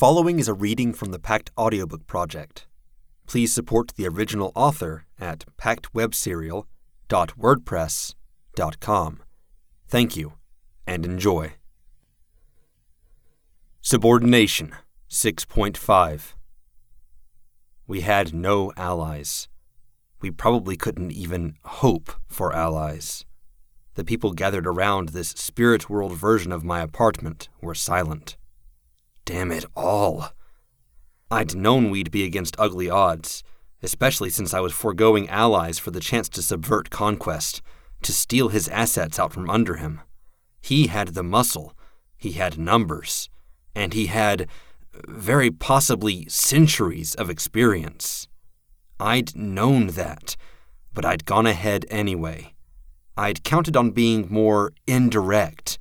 following is a reading from the Pact Audiobook Project. Please support the original author at pactwebserial.wordpress.com. Thank you, and enjoy. Subordination 6.5 We had no allies. We probably couldn't even hope for allies. The people gathered around this spirit world version of my apartment were silent. Damn it all. I'd known we'd be against ugly odds, especially since I was foregoing allies for the chance to subvert conquest, to steal his assets out from under him. He had the muscle, he had numbers, and he had very possibly centuries of experience. I'd known that, but I'd gone ahead anyway. I'd counted on being more indirect.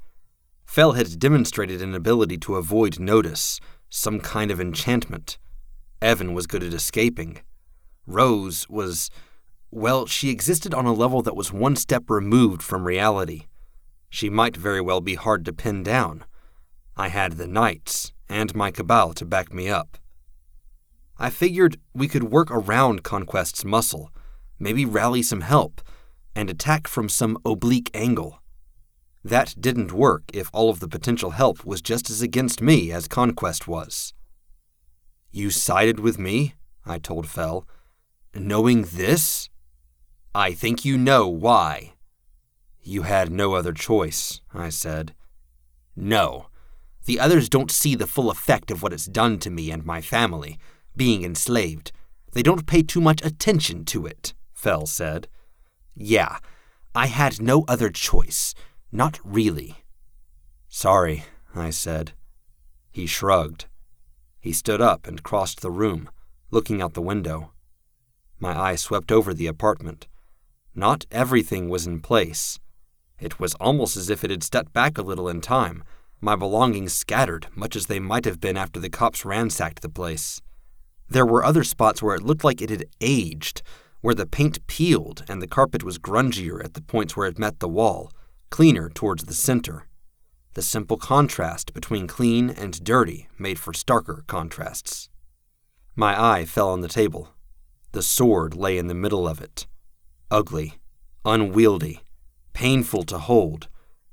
Fell had demonstrated an ability to avoid notice, some kind of enchantment. Evan was good at escaping. Rose was, well, she existed on a level that was one step removed from reality. She might very well be hard to pin down. I had the Knights and my Cabal to back me up. I figured we could work around Conquest's muscle, maybe rally some help and attack from some oblique angle. That didn't work if all of the potential help was just as against me as Conquest was. You sided with me, I told Fell. Knowing this? I think you know why. You had no other choice, I said. No. The others don't see the full effect of what it's done to me and my family, being enslaved. They don't pay too much attention to it, Fell said. Yeah, I had no other choice. Not really. Sorry, I said. He shrugged. He stood up and crossed the room, looking out the window. My eye swept over the apartment. Not everything was in place. It was almost as if it had stepped back a little in time, my belongings scattered, much as they might have been after the cops ransacked the place. There were other spots where it looked like it had aged, where the paint peeled and the carpet was grungier at the points where it met the wall, cleaner towards the center. The simple contrast between clean and dirty made for starker contrasts. My eye fell on the table. The sword lay in the middle of it. Ugly, unwieldy, painful to hold,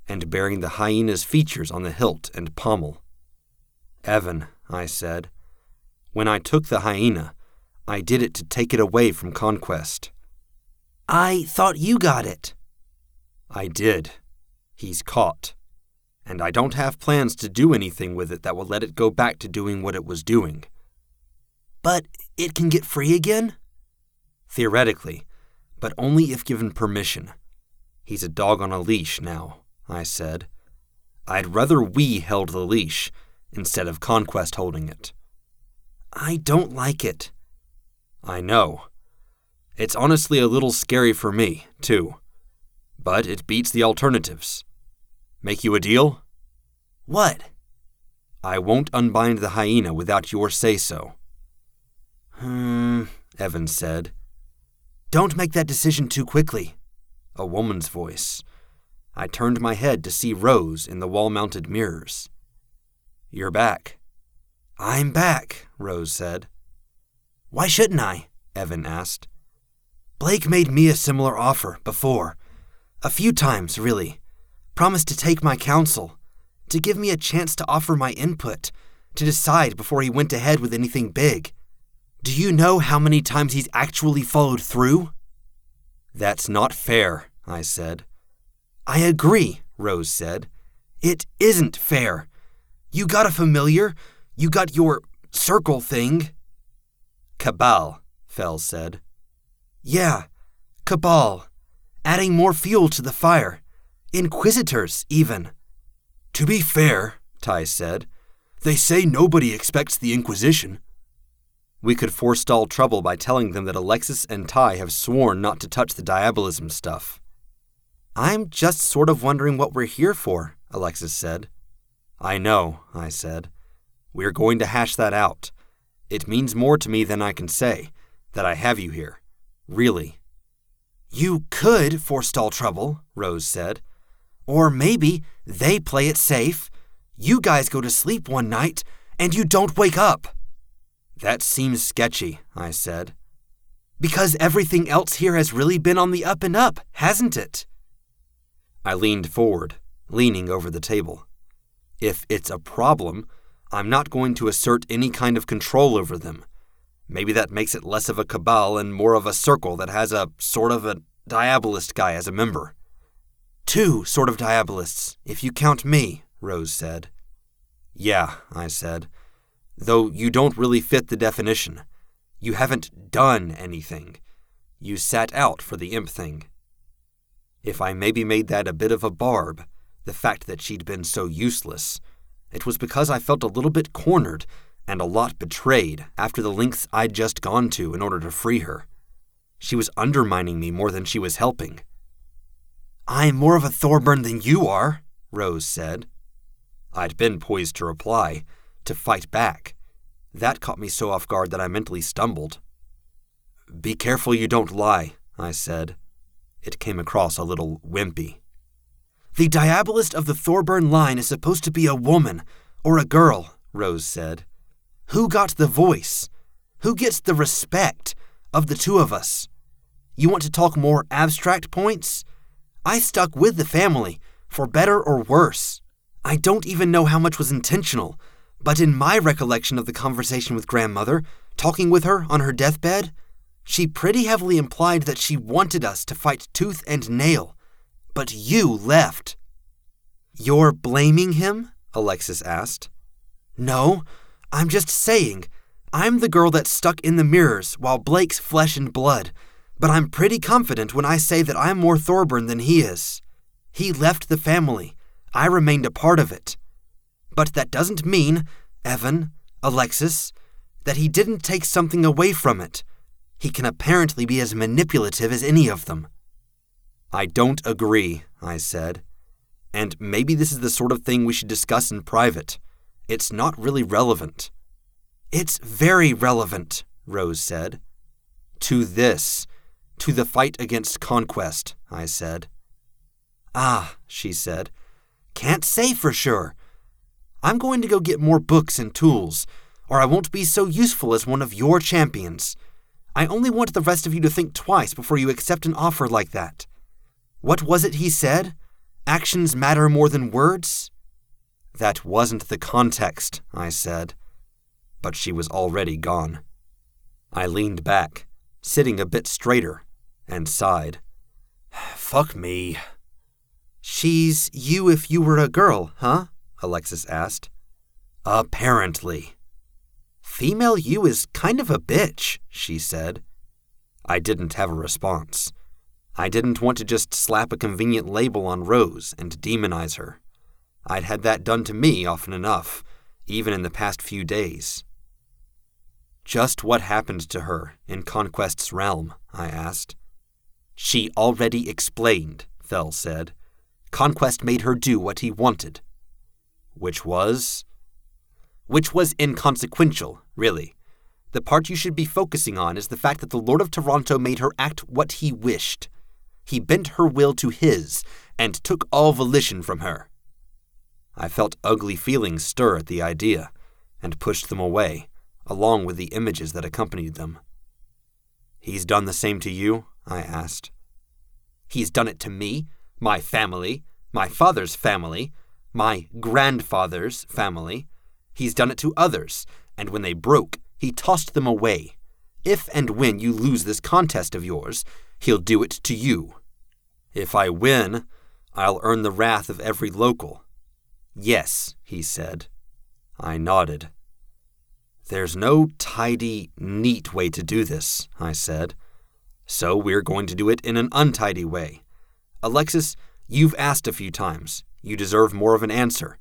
and bearing the hyena's features on the hilt and pommel. Evan, I said, when I took the hyena, I did it to take it away from conquest. I thought you got it. I did. He's caught. And I don't have plans to do anything with it that will let it go back to doing what it was doing. But it can get free again? Theoretically, but only if given permission. He's a dog on a leash now, I said. I'd rather we held the leash instead of Conquest holding it. I don't like it. I know. It's honestly a little scary for me, too. But it beats the alternatives. Make you a deal? What? I won't unbind the hyena without your say so. Hmm, Evans said. Don't make that decision too quickly. A woman's voice. I turned my head to see Rose in the wall mounted mirrors. You're back. I'm back, Rose said. Why shouldn't I? Evan asked. Blake made me a similar offer before. A few times, really. Promised to take my counsel, to give me a chance to offer my input, to decide before he went ahead with anything big. Do you know how many times he's actually followed through? That's not fair, I said. I agree, Rose said. It isn't fair. You got a familiar, you got your circle thing. Cabal, Fell said. Yeah, Cabal. Adding more fuel to the fire. Inquisitors, even. To be fair, Ty said, they say nobody expects the Inquisition. We could forestall trouble by telling them that Alexis and Ty have sworn not to touch the diabolism stuff. I'm just sort of wondering what we're here for, Alexis said. I know, I said. We're going to hash that out. It means more to me than I can say that I have you here. Really. You could forestall trouble, Rose said. Or maybe they play it safe. You guys go to sleep one night, and you don't wake up. That seems sketchy, I said. Because everything else here has really been on the up and up, hasn't it? I leaned forward, leaning over the table. If it's a problem, I'm not going to assert any kind of control over them. Maybe that makes it less of a cabal and more of a circle that has a sort of a diabolist guy as a member. Two sort of diabolists, if you count me, Rose said. Yeah, I said. Though you don't really fit the definition. You haven't done anything. You sat out for the imp thing. If I maybe made that a bit of a barb, the fact that she'd been so useless, it was because I felt a little bit cornered and a lot betrayed after the lengths I'd just gone to in order to free her. She was undermining me more than she was helping. I'm more of a Thorburn than you are, Rose said. I'd been poised to reply, to fight back. That caught me so off guard that I mentally stumbled. Be careful you don't lie, I said. It came across a little wimpy. The diabolist of the Thorburn line is supposed to be a woman, or a girl, Rose said. Who got the voice? Who gets the respect of the two of us? You want to talk more abstract points? I stuck with the family, for better or worse. I don't even know how much was intentional, but in my recollection of the conversation with grandmother, talking with her on her deathbed, she pretty heavily implied that she wanted us to fight tooth and nail. But you left. You're blaming him? Alexis asked. No, I'm just saying, I'm the girl that's stuck in the mirrors while Blake's flesh and blood, but I'm pretty confident when I say that I'm more Thorburn than he is. He left the family. I remained a part of it. But that doesn't mean, Evan, Alexis, that he didn't take something away from it. He can apparently be as manipulative as any of them. I don't agree, I said. And maybe this is the sort of thing we should discuss in private. It's not really relevant. It's very relevant, Rose said. To this, to the fight against conquest, I said. Ah, she said. Can't say for sure. I'm going to go get more books and tools, or I won't be so useful as one of your champions. I only want the rest of you to think twice before you accept an offer like that. What was it he said? Actions matter more than words? That wasn't the context, I said. But she was already gone. I leaned back, sitting a bit straighter, and sighed. Fuck me. She's you if you were a girl, huh? Alexis asked. Apparently. Female you is kind of a bitch, she said. I didn't have a response. I didn't want to just slap a convenient label on Rose and demonize her. I'd had that done to me often enough, even in the past few days. Just what happened to her in Conquest's realm? I asked. She already explained, Fell said. Conquest made her do what he wanted. Which was? Which was inconsequential, really. The part you should be focusing on is the fact that the Lord of Toronto made her act what he wished. He bent her will to his and took all volition from her. I felt ugly feelings stir at the idea and pushed them away, along with the images that accompanied them. He's done the same to you? I asked. He's done it to me, my family, my father's family, my grandfather's family. He's done it to others, and when they broke, he tossed them away. If and when you lose this contest of yours, he'll do it to you. If I win, I'll earn the wrath of every local, Yes, he said. I nodded. There's no tidy, neat way to do this, I said. So we're going to do it in an untidy way. Alexis, you've asked a few times. You deserve more of an answer.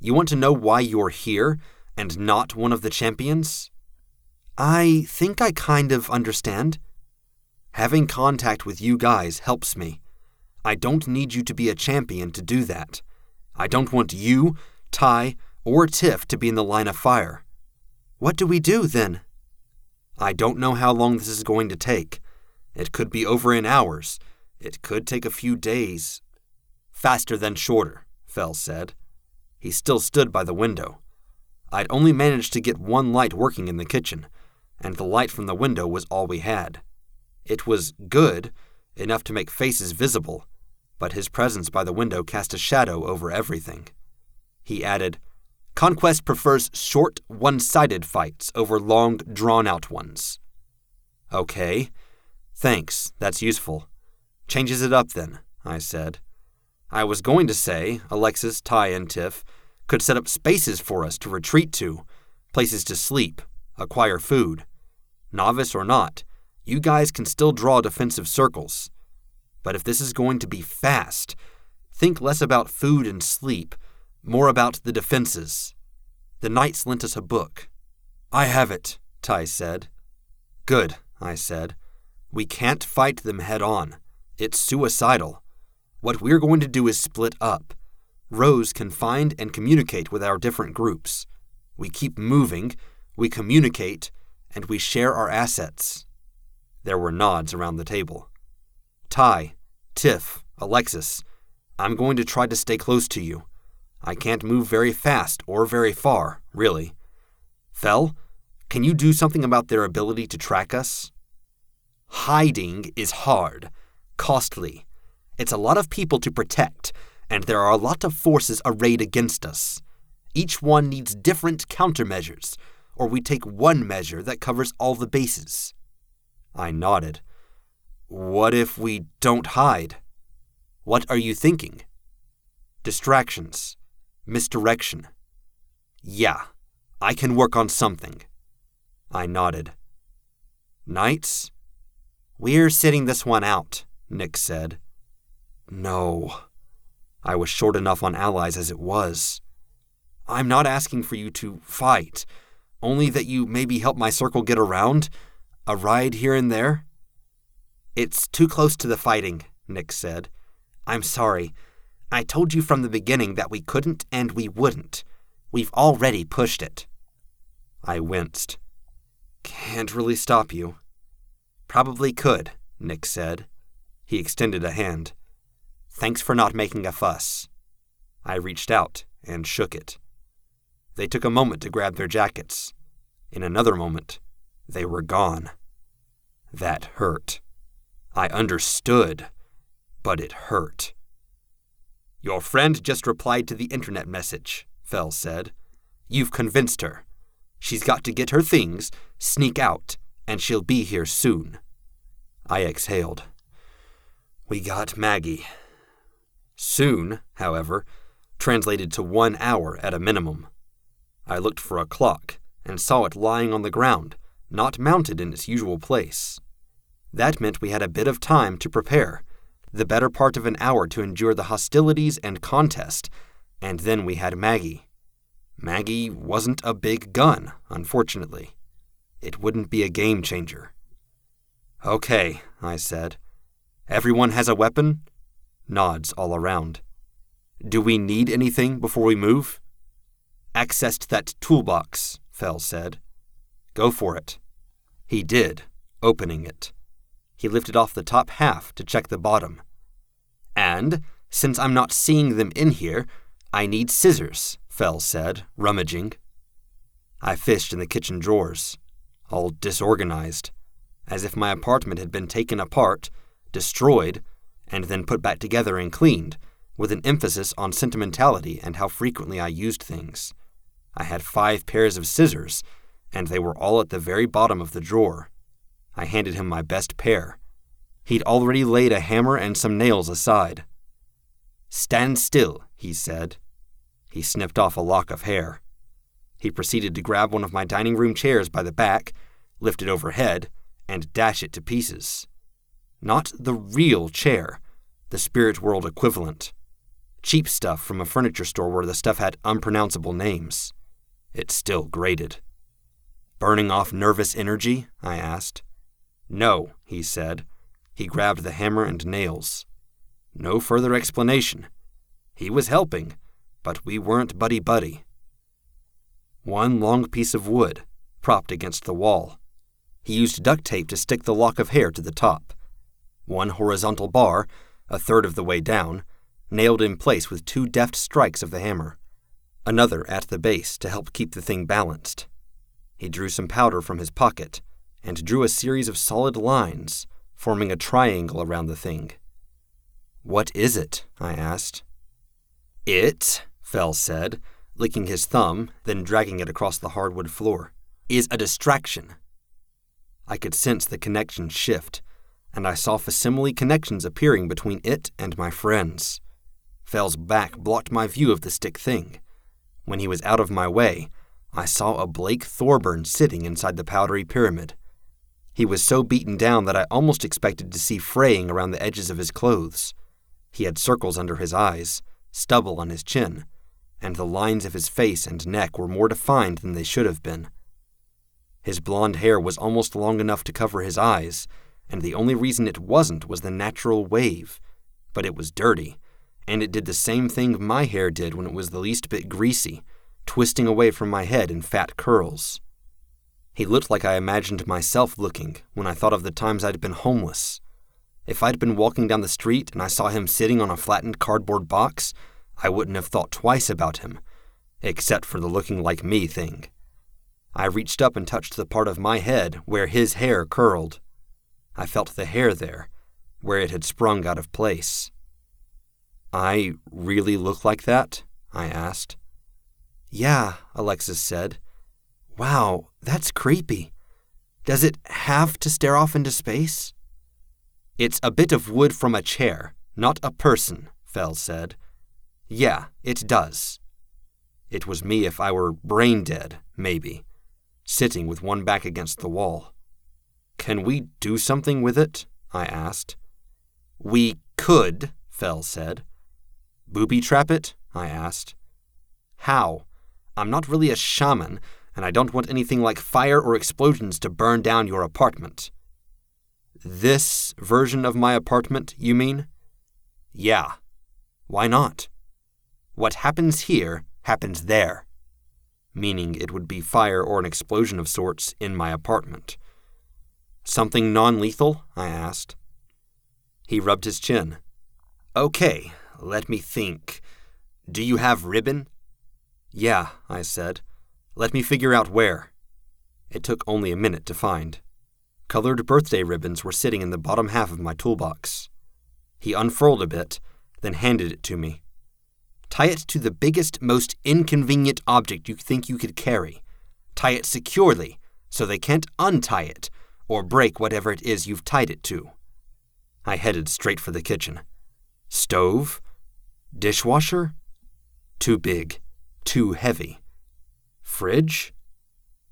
You want to know why you're here and not one of the champions? I think I kind of understand. Having contact with you guys helps me. I don't need you to be a champion to do that. I don't want you, Ty, or Tiff to be in the line of fire. What do we do then? I don't know how long this is going to take. It could be over in hours. It could take a few days. Faster than shorter, Fell said. He still stood by the window. I'd only managed to get one light working in the kitchen, and the light from the window was all we had. It was good, enough to make faces visible, but his presence by the window cast a shadow over everything. He added, Conquest prefers short, one sided fights over long, drawn out ones. Okay. Thanks, that's useful. Changes it up then, I said. I was going to say Alexis, Ty, and Tiff could set up spaces for us to retreat to, places to sleep, acquire food. Novice or not, you guys can still draw defensive circles. But if this is going to be fast, think less about food and sleep, more about the defenses. The knights lent us a book. I have it, Ty said. Good, I said. We can't fight them head on. It's suicidal. What we're going to do is split up. Rose can find and communicate with our different groups. We keep moving, we communicate, and we share our assets. There were nods around the table. Ty, Tiff, Alexis, I'm going to try to stay close to you. I can't move very fast or very far, really. Fell, can you do something about their ability to track us? Hiding is hard, costly. It's a lot of people to protect, and there are a lot of forces arrayed against us. Each one needs different countermeasures, or we take one measure that covers all the bases. I nodded. What if we don't hide? What are you thinking? Distractions. Misdirection. Yeah, I can work on something. I nodded. Knights? We're sitting this one out, Nick said. No. I was short enough on allies as it was. I'm not asking for you to fight, only that you maybe help my circle get around, a ride here and there. It's too close to the fighting, Nick said. I'm sorry. I told you from the beginning that we couldn't and we wouldn't. We've already pushed it. I winced. Can't really stop you. Probably could, Nick said. He extended a hand. Thanks for not making a fuss. I reached out and shook it. They took a moment to grab their jackets. In another moment, they were gone. That hurt. I understood, but it hurt. Your friend just replied to the internet message, Fell said. You've convinced her. She's got to get her things, sneak out, and she'll be here soon. I exhaled. We got Maggie. Soon, however, translated to one hour at a minimum. I looked for a clock and saw it lying on the ground, not mounted in its usual place. That meant we had a bit of time to prepare, the better part of an hour to endure the hostilities and contest, and then we had Maggie. Maggie wasn't a big gun, unfortunately. It wouldn't be a game changer. Okay, I said. Everyone has a weapon? Nods all around. Do we need anything before we move? Access that toolbox, Fell said. Go for it. He did, opening it. He lifted off the top half to check the bottom. And, since I'm not seeing them in here, I need scissors, Fell said, rummaging. I fished in the kitchen drawers, all disorganized, as if my apartment had been taken apart, destroyed, and then put back together and cleaned, with an emphasis on sentimentality and how frequently I used things. I had five pairs of scissors, and they were all at the very bottom of the drawer. I handed him my best pair. He'd already laid a hammer and some nails aside. Stand still, he said. He snipped off a lock of hair. He proceeded to grab one of my dining room chairs by the back, lift it overhead, and dash it to pieces. Not the real chair, the spirit world equivalent. Cheap stuff from a furniture store where the stuff had unpronounceable names. It still grated. Burning off nervous energy? I asked. No, he said. He grabbed the hammer and nails. No further explanation. He was helping, but we weren't buddy buddy. One long piece of wood, propped against the wall. He used duct tape to stick the lock of hair to the top. One horizontal bar, a third of the way down, nailed in place with two deft strikes of the hammer. another at the base to help keep the thing balanced. He drew some powder from his pocket and drew a series of solid lines, forming a triangle around the thing. What is it? I asked. It, Fell said, licking his thumb, then dragging it across the hardwood floor, is a distraction. I could sense the connection shift, and I saw facsimile connections appearing between it and my friends. Fell's back blocked my view of the stick thing. When he was out of my way, I saw a Blake Thorburn sitting inside the powdery pyramid. He was so beaten down that I almost expected to see fraying around the edges of his clothes. He had circles under his eyes, stubble on his chin, and the lines of his face and neck were more defined than they should have been. His blond hair was almost long enough to cover his eyes, and the only reason it wasn't was the natural wave. But it was dirty, and it did the same thing my hair did when it was the least bit greasy, twisting away from my head in fat curls. He looked like I imagined myself looking when I thought of the times I'd been homeless. If I'd been walking down the street and I saw him sitting on a flattened cardboard box, I wouldn't have thought twice about him, except for the looking like me thing. I reached up and touched the part of my head where his hair curled. I felt the hair there, where it had sprung out of place. I really look like that? I asked. Yeah, Alexis said. Wow, that's creepy. Does it have to stare off into space? It's a bit of wood from a chair, not a person, Fell said. Yeah, it does. It was me if I were brain dead, maybe, sitting with one back against the wall. Can we do something with it? I asked. We could, Fell said. Booby trap it? I asked. How? I'm not really a shaman, and I don't want anything like fire or explosions to burn down your apartment. This version of my apartment, you mean? Yeah. Why not? What happens here happens there. Meaning it would be fire or an explosion of sorts in my apartment. Something non lethal? I asked. He rubbed his chin. Okay, let me think. Do you have ribbon? Yeah, I said. Let me figure out where. It took only a minute to find. Colored birthday ribbons were sitting in the bottom half of my toolbox. He unfurled a bit, then handed it to me. Tie it to the biggest, most inconvenient object you think you could carry. Tie it securely, so they can't untie it, or break whatever it is you've tied it to. I headed straight for the kitchen. Stove? Dishwasher? Too big. Too heavy. Fridge?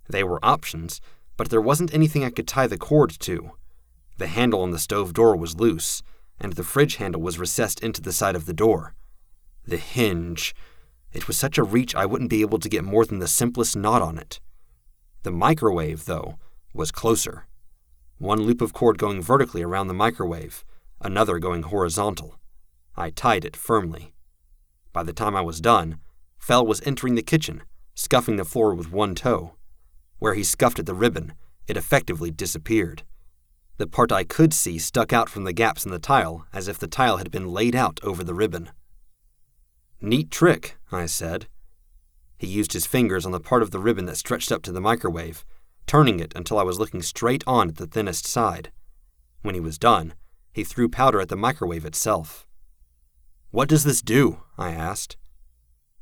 They were options, but there wasn't anything I could tie the cord to. The handle on the stove door was loose, and the fridge handle was recessed into the side of the door. The hinge. It was such a reach I wouldn't be able to get more than the simplest knot on it. The microwave, though, was closer. One loop of cord going vertically around the microwave, another going horizontal. I tied it firmly. By the time I was done, Fell was entering the kitchen, scuffing the floor with one toe. Where he scuffed at the ribbon, it effectively disappeared. The part I could see stuck out from the gaps in the tile as if the tile had been laid out over the ribbon. Neat trick, I said. He used his fingers on the part of the ribbon that stretched up to the microwave, turning it until I was looking straight on at the thinnest side. When he was done, he threw powder at the microwave itself. What does this do? I asked.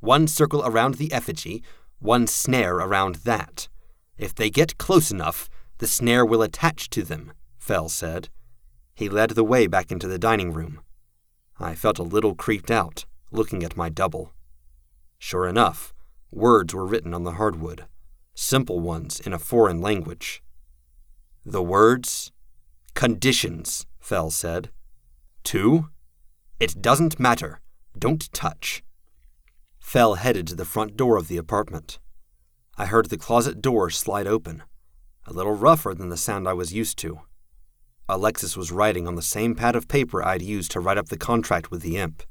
One circle around the effigy, one snare around that. If they get close enough, the snare will attach to them, Fell said. He led the way back into the dining room. I felt a little creeped out, looking at my double. Sure enough, words were written on the hardwood, simple ones in a foreign language. The words? Conditions, Fell said. Two? It doesn't matter. Don't touch. Fell headed to the front door of the apartment. I heard the closet door slide open, a little rougher than the sound I was used to. Alexis was writing on the same pad of paper I'd used to write up the contract with the imp.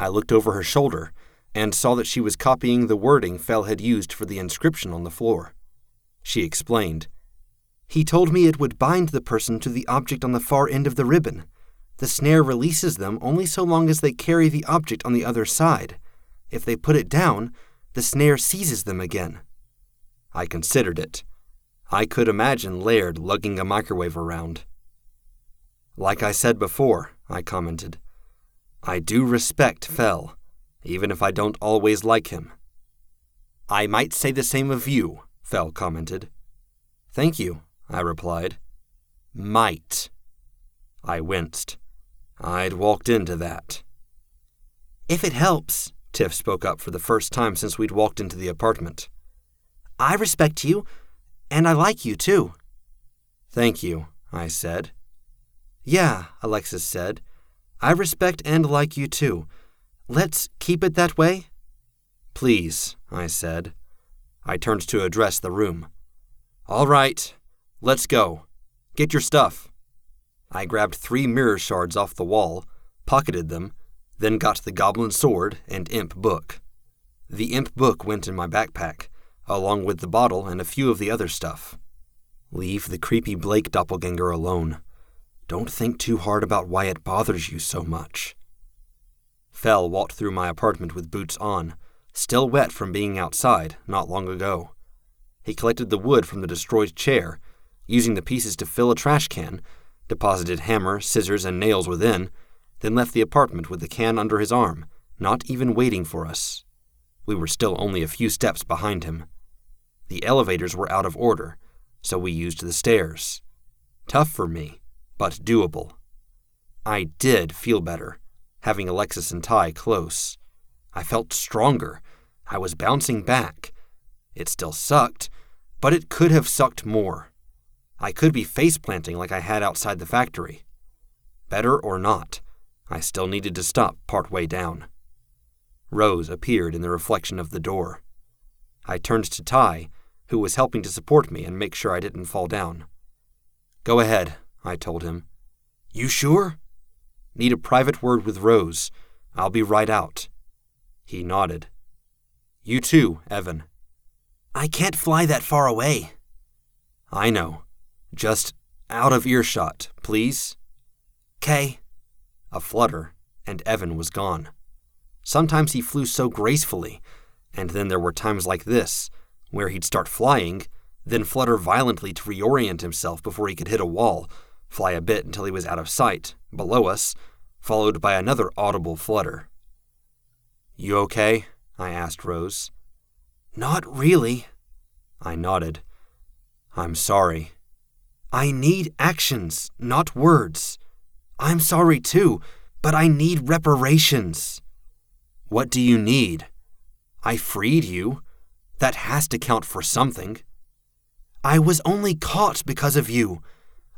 I looked over her shoulder and saw that she was copying the wording Fell had used for the inscription on the floor. She explained, He told me it would bind the person to the object on the far end of the ribbon. The snare releases them only so long as they carry the object on the other side. If they put it down, the snare seizes them again. I considered it. I could imagine Laird lugging a microwave around. Like I said before, I commented, I do respect Fell, even if I don't always like him. I might say the same of you, Fell commented. Thank you, I replied. Might. I winced. I'd walked into that. If it helps, Tiff spoke up for the first time since we'd walked into the apartment. I respect you, and I like you too. Thank you, I said. Yeah, Alexis said. I respect and like you too. Let's keep it that way? Please, I said. I turned to address the room. All right, let's go. Get your stuff. I grabbed three mirror shards off the wall, pocketed them, then got the goblin sword and imp book. The imp book went in my backpack, along with the bottle and a few of the other stuff. Leave the creepy Blake doppelganger alone. Don't think too hard about why it bothers you so much. Fell walked through my apartment with boots on, still wet from being outside not long ago. He collected the wood from the destroyed chair, using the pieces to fill a trash can, deposited hammer, scissors, and nails within, then left the apartment with the can under his arm, not even waiting for us. We were still only a few steps behind him. The elevators were out of order, so we used the stairs. Tough for me, but doable. I did feel better, having Alexis and Ty close. I felt stronger. I was bouncing back. It still sucked, but it could have sucked more. I could be face planting like I had outside the factory. Better or not, I still needed to stop part way down. Rose appeared in the reflection of the door. I turned to Ty, who was helping to support me and make sure I didn't fall down. Go ahead, I told him. You sure? Need a private word with Rose. I'll be right out. He nodded. You too, Evan. I can't fly that far away. I know. Just out of earshot, please. K. A flutter, and Evan was gone. Sometimes he flew so gracefully, and then there were times like this, where he'd start flying, then flutter violently to reorient himself before he could hit a wall, fly a bit until he was out of sight, below us, followed by another audible flutter. You okay? I asked Rose. Not really. I nodded. I'm sorry. I need actions, not words. I'm sorry too, but I need reparations. What do you need? I freed you. That has to count for something. I was only caught because of you.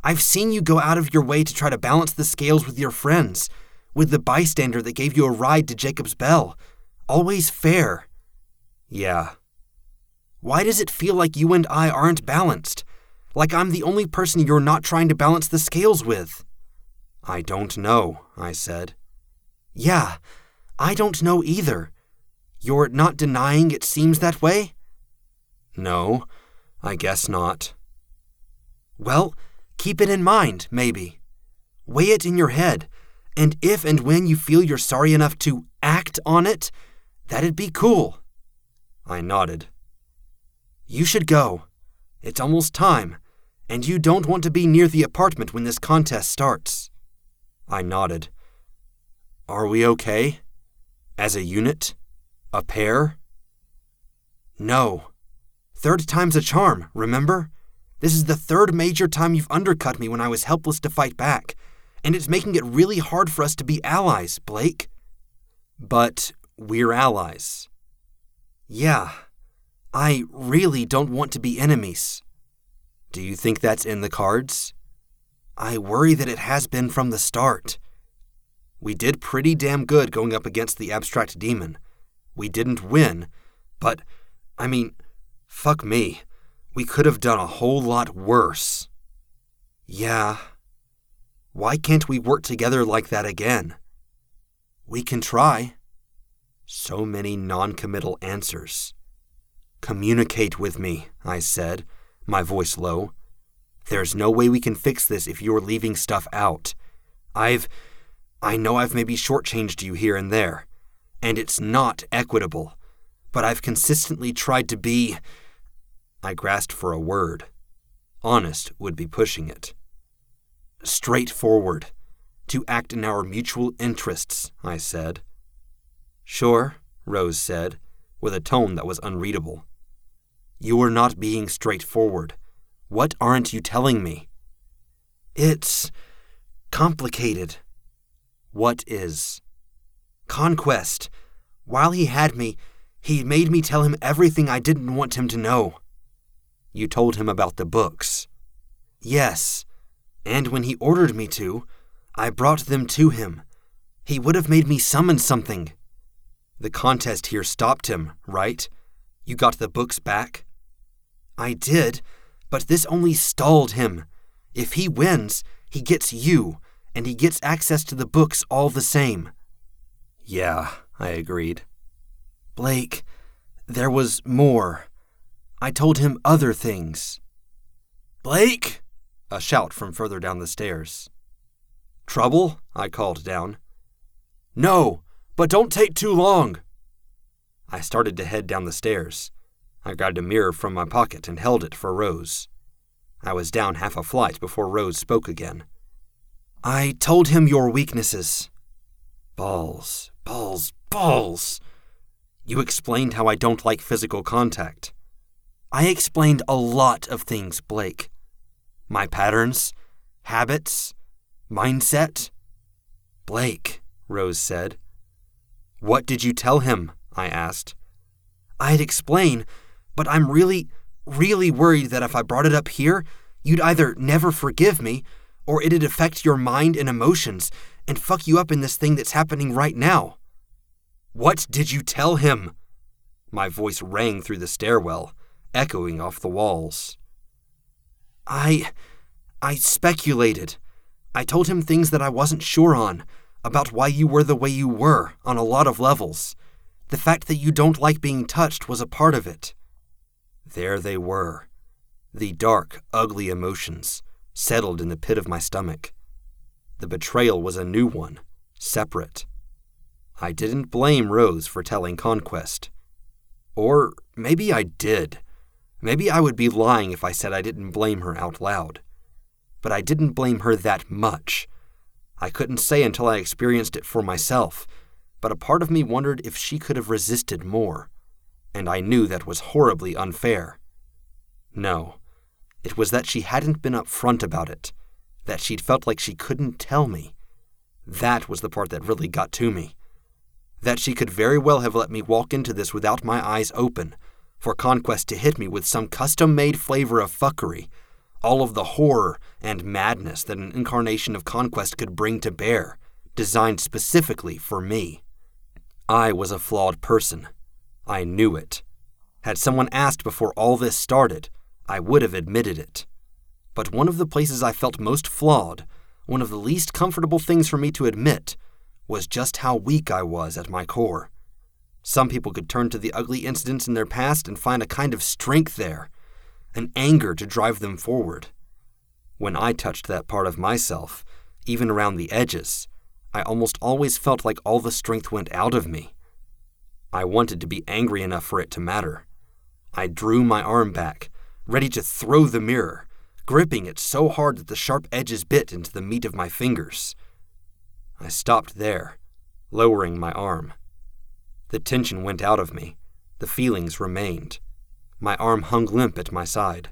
I've seen you go out of your way to try to balance the scales with your friends, with the bystander that gave you a ride to Jacob's Bell. Always fair. Yeah. Why does it feel like you and I aren't balanced? Like I'm the only person you're not trying to balance the scales with? I don't know, I said. Yeah, I don't know either. You're not denying it seems that way? No, I guess not. Well, keep it in mind, maybe. Weigh it in your head, and if and when you feel you're sorry enough to act on it, that'd be cool. I nodded. You should go. It's almost time, and you don't want to be near the apartment when this contest starts. I nodded. Are we okay? As a unit? A pair? No. Third time's a charm, remember? This is the third major time you've undercut me when I was helpless to fight back, and it's making it really hard for us to be allies, Blake. But we're allies. Yeah. I really don't want to be enemies. Do you think that's in the cards? I worry that it has been from the start. We did pretty damn good going up against the abstract demon. We didn't win, but, I mean, fuck me. We could have done a whole lot worse. Yeah. Why can't we work together like that again? We can try. So many non committal answers. Communicate with me, I said, my voice low. There's no way we can fix this if you're leaving stuff out. I've. I know I've maybe shortchanged you here and there, and it's not equitable. but I've consistently tried to be. I grasped for a word. Honest would be pushing it. Straightforward. To act in our mutual interests, I said. Sure, Rose said, with a tone that was unreadable. You're not being straightforward. What aren't you telling me? It's complicated. What is? Conquest. While he had me, he made me tell him everything I didn't want him to know. You told him about the books. Yes, and when he ordered me to, I brought them to him. He would have made me summon something. The contest here stopped him, right? You got the books back? I did, but this only stalled him. If he wins, he gets you, and he gets access to the books all the same. Yeah, I agreed. Blake, there was more. I told him other things. Blake! A shout from further down the stairs. Trouble? I called down. No, but don't take too long. I started to head down the stairs. I grabbed a mirror from my pocket and held it for Rose. I was down half a flight before Rose spoke again. I told him your weaknesses. Balls, balls, balls. You explained how I don't like physical contact. I explained a lot of things, Blake. My patterns, habits, mindset. Blake, Rose said. What did you tell him? I asked. I'd explain, but I'm really, really worried that if I brought it up here, you'd either never forgive me or it'd affect your mind and emotions and fuck you up in this thing that's happening right now. What did you tell him? My voice rang through the stairwell, echoing off the walls. I. I speculated. I told him things that I wasn't sure on, about why you were the way you were on a lot of levels. The fact that you don't like being touched was a part of it. There they were. The dark, ugly emotions settled in the pit of my stomach. The betrayal was a new one, separate. I didn't blame Rose for telling Conquest. Or maybe I did. Maybe I would be lying if I said I didn't blame her out loud. But I didn't blame her that much. I couldn't say until I experienced it for myself, but a part of me wondered if she could have resisted more. And I knew that was horribly unfair. No, it was that she hadn't been upfront about it, that she'd felt like she couldn't tell me. That was the part that really got to me that she could very well have let me walk into this without my eyes open, for Conquest to hit me with some custom made flavor of fuckery, all of the horror and madness that an incarnation of Conquest could bring to bear, designed specifically for me. I was a flawed person. I knew it. Had someone asked before all this started, I would have admitted it. But one of the places I felt most flawed, one of the least comfortable things for me to admit, was just how weak I was at my core. Some people could turn to the ugly incidents in their past and find a kind of strength there, an anger to drive them forward. When I touched that part of myself, even around the edges, I almost always felt like all the strength went out of me. I wanted to be angry enough for it to matter. I drew my arm back, ready to throw the mirror, gripping it so hard that the sharp edges bit into the meat of my fingers. I stopped there, lowering my arm. The tension went out of me. The feelings remained. My arm hung limp at my side.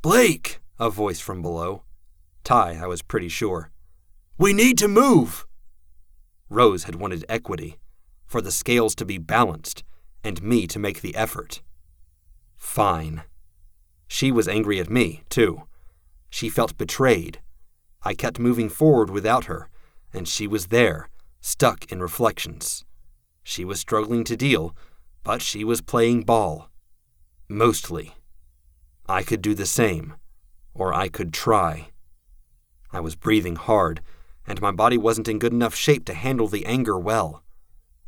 Blake! A voice from below. Ty, I was pretty sure. We need to move! Rose had wanted equity, for the scales to be balanced, and me to make the effort. Fine. She was angry at me, too. She felt betrayed, I kept moving forward without her, and she was there, stuck in reflections. She was struggling to deal, but she was playing ball. Mostly. I could do the same, or I could try. I was breathing hard, and my body wasn't in good enough shape to handle the anger well.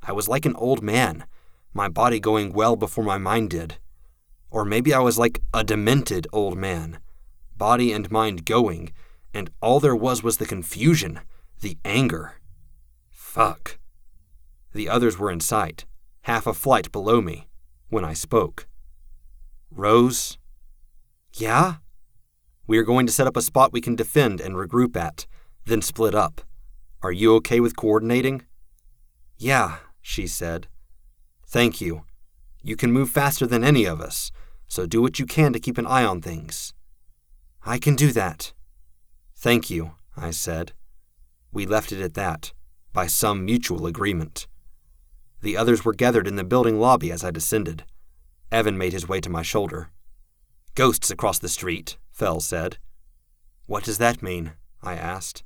I was like an old man, my body going well before my mind did. Or maybe I was like a demented old man, body and mind going, and all there was was the confusion, the anger. Fuck. The others were in sight, half a flight below me, when I spoke. Rose? Yeah? We are going to set up a spot we can defend and regroup at, then split up. Are you okay with coordinating? Yeah, she said. Thank you. You can move faster than any of us, so do what you can to keep an eye on things. I can do that. Thank you, I said. We left it at that, by some mutual agreement. The others were gathered in the building lobby as I descended. Evan made his way to my shoulder. Ghosts across the street, Fell said. What does that mean? I asked.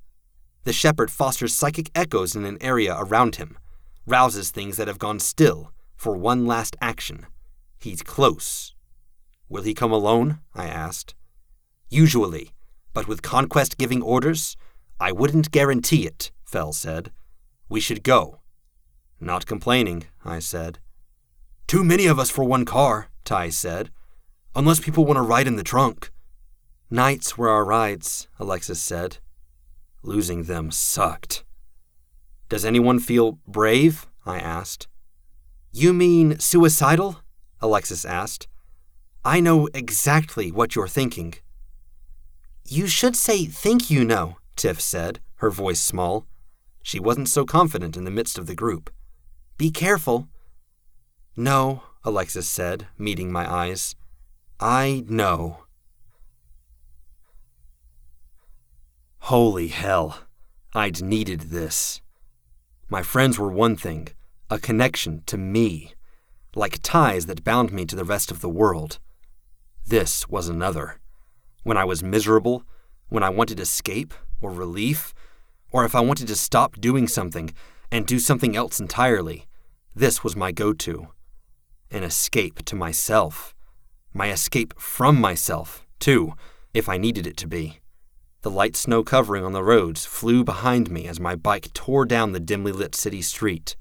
The shepherd fosters psychic echoes in an area around him, rouses things that have gone still for one last action. He's close. Will he come alone? I asked. Usually, but with Conquest giving orders, I wouldn't guarantee it, Fell said. We should go. Not complaining, I said. Too many of us for one car, Ty said. Unless people want to ride in the trunk. Nights were our rides, Alexis said. Losing them sucked. Does anyone feel brave? I asked. You mean suicidal? Alexis asked. I know exactly what you're thinking. You should say think you know, Tiff said, her voice small. She wasn't so confident in the midst of the group. Be careful. No, Alexis said, meeting my eyes. I know. Holy hell. I'd needed this. My friends were one thing, a connection to me, like ties that bound me to the rest of the world. This was another. When I was miserable, when I wanted escape or relief, or if I wanted to stop doing something and do something else entirely, this was my go to. An escape to myself. My escape from myself, too, if I needed it to be. The light snow covering on the roads flew behind me as my bike tore down the dimly lit city street.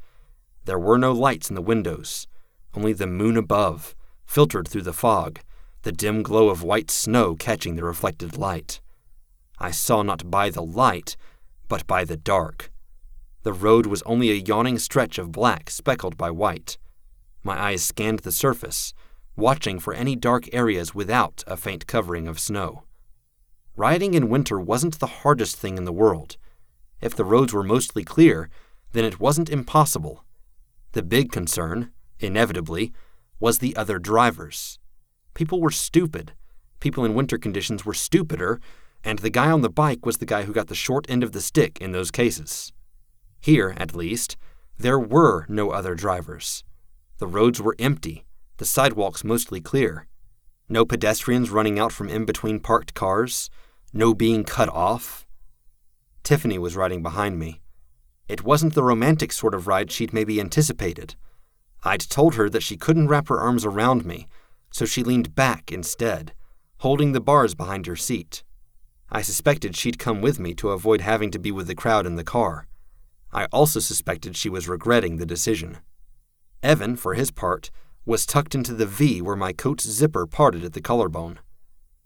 There were no lights in the windows, only the moon above, filtered through the fog, the dim glow of white snow catching the reflected light. I saw not by the light, but by the dark. The road was only a yawning stretch of black speckled by white. My eyes scanned the surface, watching for any dark areas without a faint covering of snow. Riding in winter wasn't the hardest thing in the world. If the roads were mostly clear, then it wasn't impossible. The big concern, inevitably, was the other drivers. People were stupid. People in winter conditions were stupider, and the guy on the bike was the guy who got the short end of the stick in those cases. Here, at least, there were no other drivers. The roads were empty, the sidewalks mostly clear. No pedestrians running out from in between parked cars, no being cut off. Tiffany was riding behind me. It wasn't the romantic sort of ride she'd maybe anticipated. I'd told her that she couldn't wrap her arms around me, so she leaned back instead, holding the bars behind her seat. I suspected she'd come with me to avoid having to be with the crowd in the car. I also suspected she was regretting the decision. Evan, for his part, was tucked into the V where my coat's zipper parted at the collarbone.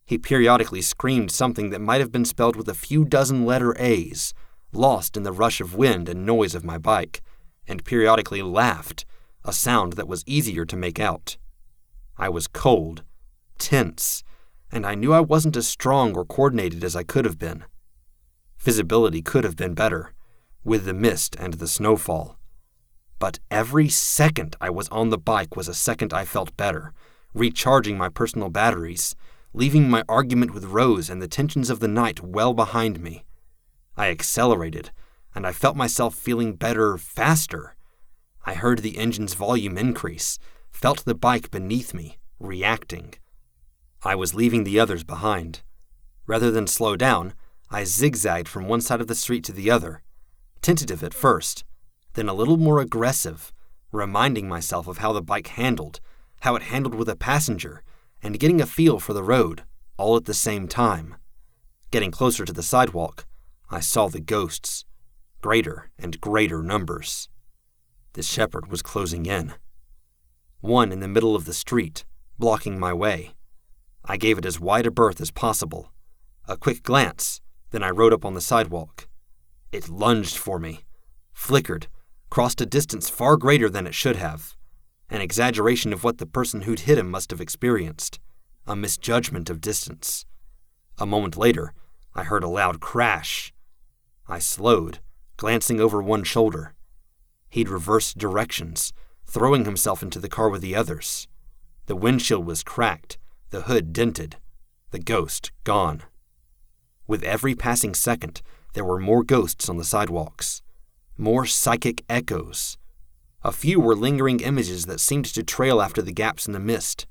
He periodically screamed something that might have been spelled with a few dozen letter A's, lost in the rush of wind and noise of my bike, and periodically laughed, a sound that was easier to make out. I was cold, tense, and I knew I wasn't as strong or coordinated as I could have been. Visibility could have been better, with the mist and the snowfall. But every second I was on the bike was a second I felt better, recharging my personal batteries, leaving my argument with Rose and the tensions of the night well behind me. I accelerated, and I felt myself feeling better faster. I heard the engine's volume increase, felt the bike beneath me, reacting. I was leaving the others behind. Rather than slow down, I zigzagged from one side of the street to the other, tentative at first, then a little more aggressive, reminding myself of how the bike handled, how it handled with a passenger, and getting a feel for the road, all at the same time. Getting closer to the sidewalk, I saw the ghosts, greater and greater numbers. The shepherd was closing in. One in the middle of the street, blocking my way. I gave it as wide a berth as possible. A quick glance, then I rode up on the sidewalk. It lunged for me, flickered, crossed a distance far greater than it should have. An exaggeration of what the person who'd hit him must have experienced, a misjudgment of distance. A moment later, I heard a loud crash. I slowed, glancing over one shoulder. He'd reversed directions, throwing himself into the car with the others. The windshield was cracked, the hood dented, the ghost gone. With every passing second, there were more ghosts on the sidewalks, more psychic echoes. A few were lingering images that seemed to trail after the gaps in the mist,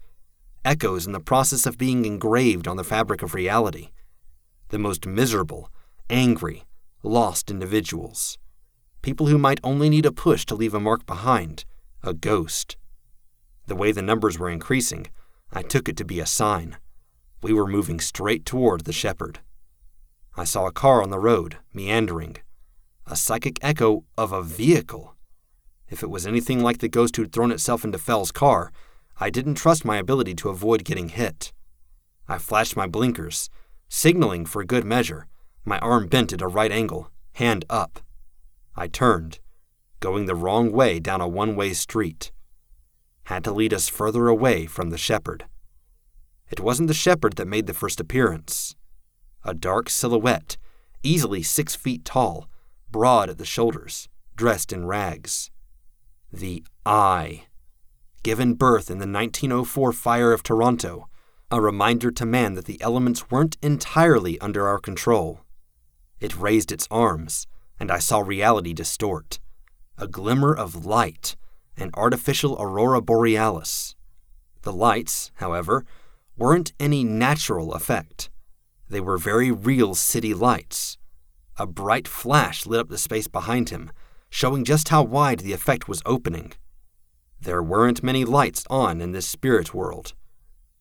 echoes in the process of being engraved on the fabric of reality. The most miserable, angry, lost individuals. People who might only need a push to leave a mark behind, a ghost. The way the numbers were increasing, I took it to be a sign. We were moving straight toward the shepherd. I saw a car on the road, meandering. A psychic echo of a vehicle. If it was anything like the ghost who'd thrown itself into Fell's car, I didn't trust my ability to avoid getting hit. I flashed my blinkers, signaling for good measure, my arm bent at a right angle, hand up. I turned, going the wrong way down a one way street. Had to lead us further away from the shepherd. It wasn't the shepherd that made the first appearance a dark silhouette, easily six feet tall, broad at the shoulders, dressed in rags. The Eye. Given birth in the 1904 fire of Toronto, a reminder to man that the elements weren't entirely under our control. It raised its arms, and I saw reality distort. A glimmer of light, an artificial aurora borealis. The lights, however, weren't any natural effect. They were very real city lights. A bright flash lit up the space behind him, showing just how wide the effect was opening. There weren't many lights on in this spirit world.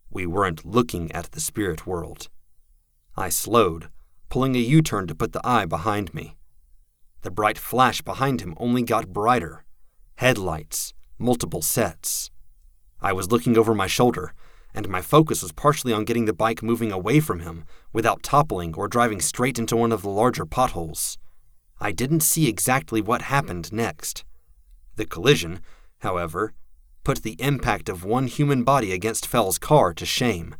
We weren't looking at the spirit world. I slowed, pulling a U turn to put the eye behind me. The bright flash behind him only got brighter. Headlights, multiple sets. I was looking over my shoulder, and my focus was partially on getting the bike moving away from him without toppling or driving straight into one of the larger potholes. I didn't see exactly what happened next. The collision, however, put the impact of one human body against Fell's car to shame.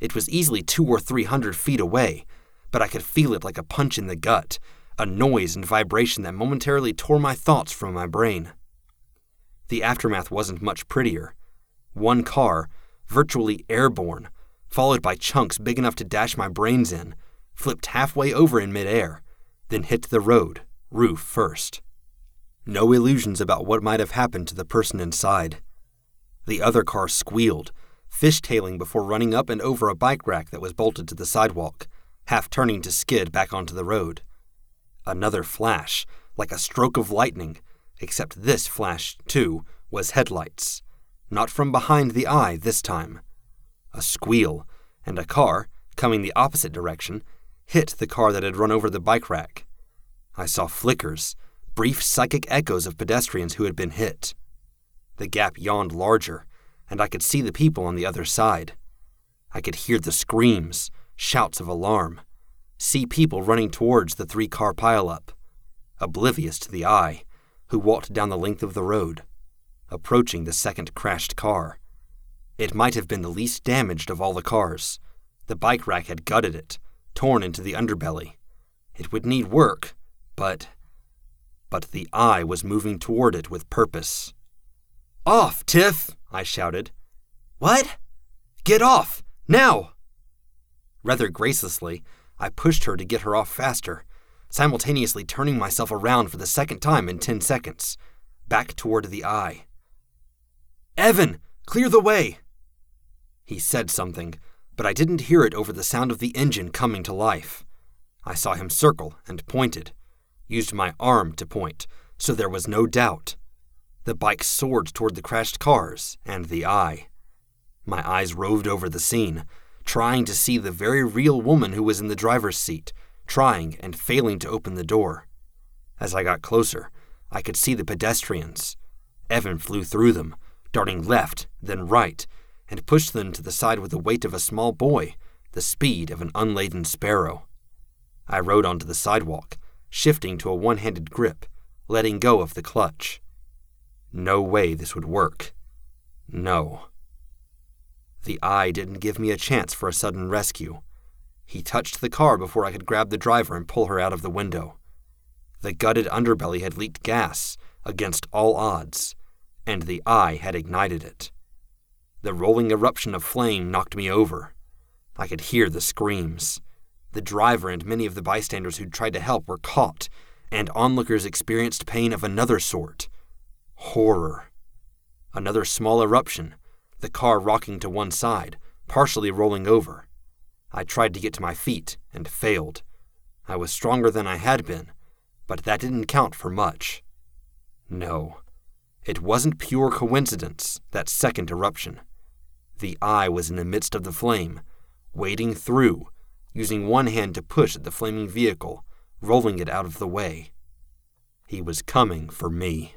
It was easily two or three hundred feet away, but I could feel it like a punch in the gut, a noise and vibration that momentarily tore my thoughts from my brain. The aftermath wasn't much prettier. One car, virtually airborne, followed by chunks big enough to dash my brains in, flipped halfway over in midair, then hit the road, roof first. No illusions about what might have happened to the person inside. The other car squealed, fishtailing before running up and over a bike rack that was bolted to the sidewalk, half turning to skid back onto the road. Another flash, like a stroke of lightning, except this flash, too, was headlights not from behind the eye this time. A squeal, and a car, coming the opposite direction, hit the car that had run over the bike rack. I saw flickers, brief psychic echoes of pedestrians who had been hit. The gap yawned larger, and I could see the people on the other side. I could hear the screams, shouts of alarm, see people running towards the three car pileup, oblivious to the eye, who walked down the length of the road approaching the second crashed car. It might have been the least damaged of all the cars. The bike rack had gutted it, torn into the underbelly. It would need work, but. But the eye was moving toward it with purpose. Off, Tiff! I shouted. What? Get off! Now! Rather gracelessly, I pushed her to get her off faster, simultaneously turning myself around for the second time in ten seconds, back toward the eye. Evan, clear the way! He said something, but I didn't hear it over the sound of the engine coming to life. I saw him circle and pointed, used my arm to point, so there was no doubt. The bike soared toward the crashed cars and the eye. My eyes roved over the scene, trying to see the very real woman who was in the driver's seat, trying and failing to open the door. As I got closer, I could see the pedestrians. Evan flew through them, darting left, then right, and pushed them to the side with the weight of a small boy, the speed of an unladen sparrow. I rode onto the sidewalk, shifting to a one handed grip, letting go of the clutch. No way this would work. No. The eye didn't give me a chance for a sudden rescue. He touched the car before I could grab the driver and pull her out of the window. The gutted underbelly had leaked gas, against all odds, and the eye had ignited it. The rolling eruption of flame knocked me over. I could hear the screams. The driver and many of the bystanders who'd tried to help were caught, and onlookers experienced pain of another sort horror. Another small eruption, the car rocking to one side, partially rolling over. I tried to get to my feet and failed. I was stronger than I had been, but that didn't count for much. No, it wasn't pure coincidence, that second eruption. The eye was in the midst of the flame, wading through, using one hand to push at the flaming vehicle, rolling it out of the way. He was coming for me.